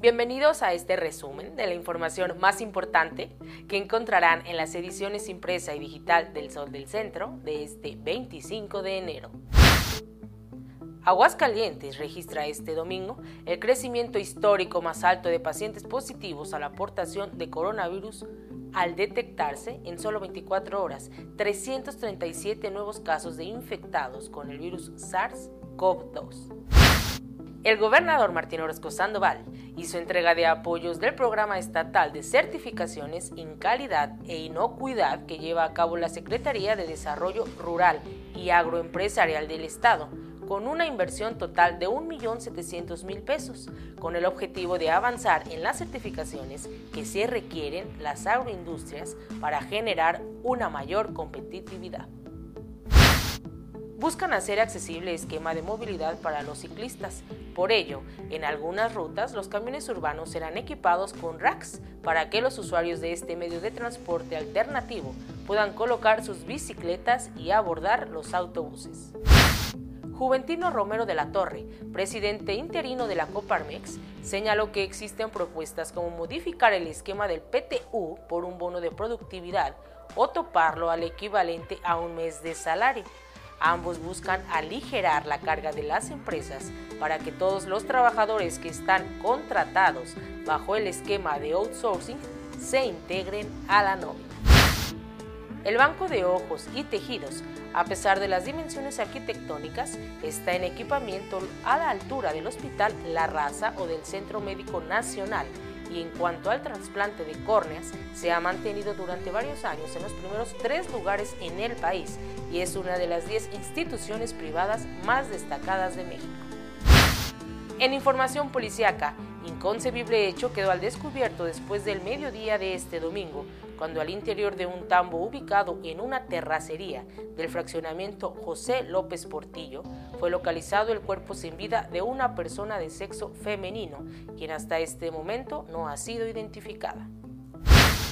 Bienvenidos a este resumen de la información más importante que encontrarán en las ediciones impresa y digital del Sol del Centro de este 25 de enero. Aguascalientes registra este domingo el crecimiento histórico más alto de pacientes positivos a la aportación de coronavirus al detectarse en solo 24 horas 337 nuevos casos de infectados con el virus SARS-CoV-2. El gobernador Martín Orozco Sandoval hizo entrega de apoyos del programa estatal de certificaciones en calidad e inocuidad que lleva a cabo la Secretaría de Desarrollo Rural y Agroempresarial del Estado, con una inversión total de 1.700.000 pesos, con el objetivo de avanzar en las certificaciones que se requieren las agroindustrias para generar una mayor competitividad buscan hacer accesible esquema de movilidad para los ciclistas. Por ello, en algunas rutas los camiones urbanos serán equipados con racks para que los usuarios de este medio de transporte alternativo puedan colocar sus bicicletas y abordar los autobuses. Juventino Romero de la Torre, presidente interino de la Coparmex, señaló que existen propuestas como modificar el esquema del PTU por un bono de productividad o toparlo al equivalente a un mes de salario Ambos buscan aligerar la carga de las empresas para que todos los trabajadores que están contratados bajo el esquema de outsourcing se integren a la nómina. El Banco de Ojos y Tejidos, a pesar de las dimensiones arquitectónicas, está en equipamiento a la altura del Hospital La Raza o del Centro Médico Nacional y en cuanto al trasplante de córneas, se ha mantenido durante varios años en los primeros tres lugares en el país y es una de las 10 instituciones privadas más destacadas de México. En información policiaca, inconcebible hecho quedó al descubierto después del mediodía de este domingo, cuando al interior de un tambo ubicado en una terracería del fraccionamiento José López Portillo fue localizado el cuerpo sin vida de una persona de sexo femenino, quien hasta este momento no ha sido identificada.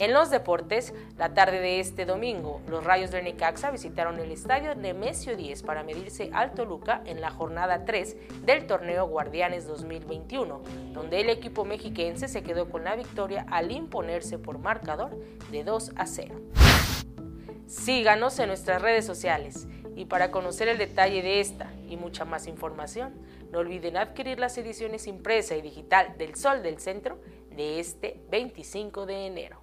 En los deportes, la tarde de este domingo, los Rayos de Necaxa visitaron el estadio Nemesio 10 para medirse al Toluca en la jornada 3 del torneo Guardianes 2021, donde el equipo mexiquense se quedó con la victoria al imponerse por marcador de 2 a 0. Síganos en nuestras redes sociales y para conocer el detalle de esta y mucha más información, no olviden adquirir las ediciones impresa y digital del Sol del Centro de este 25 de enero.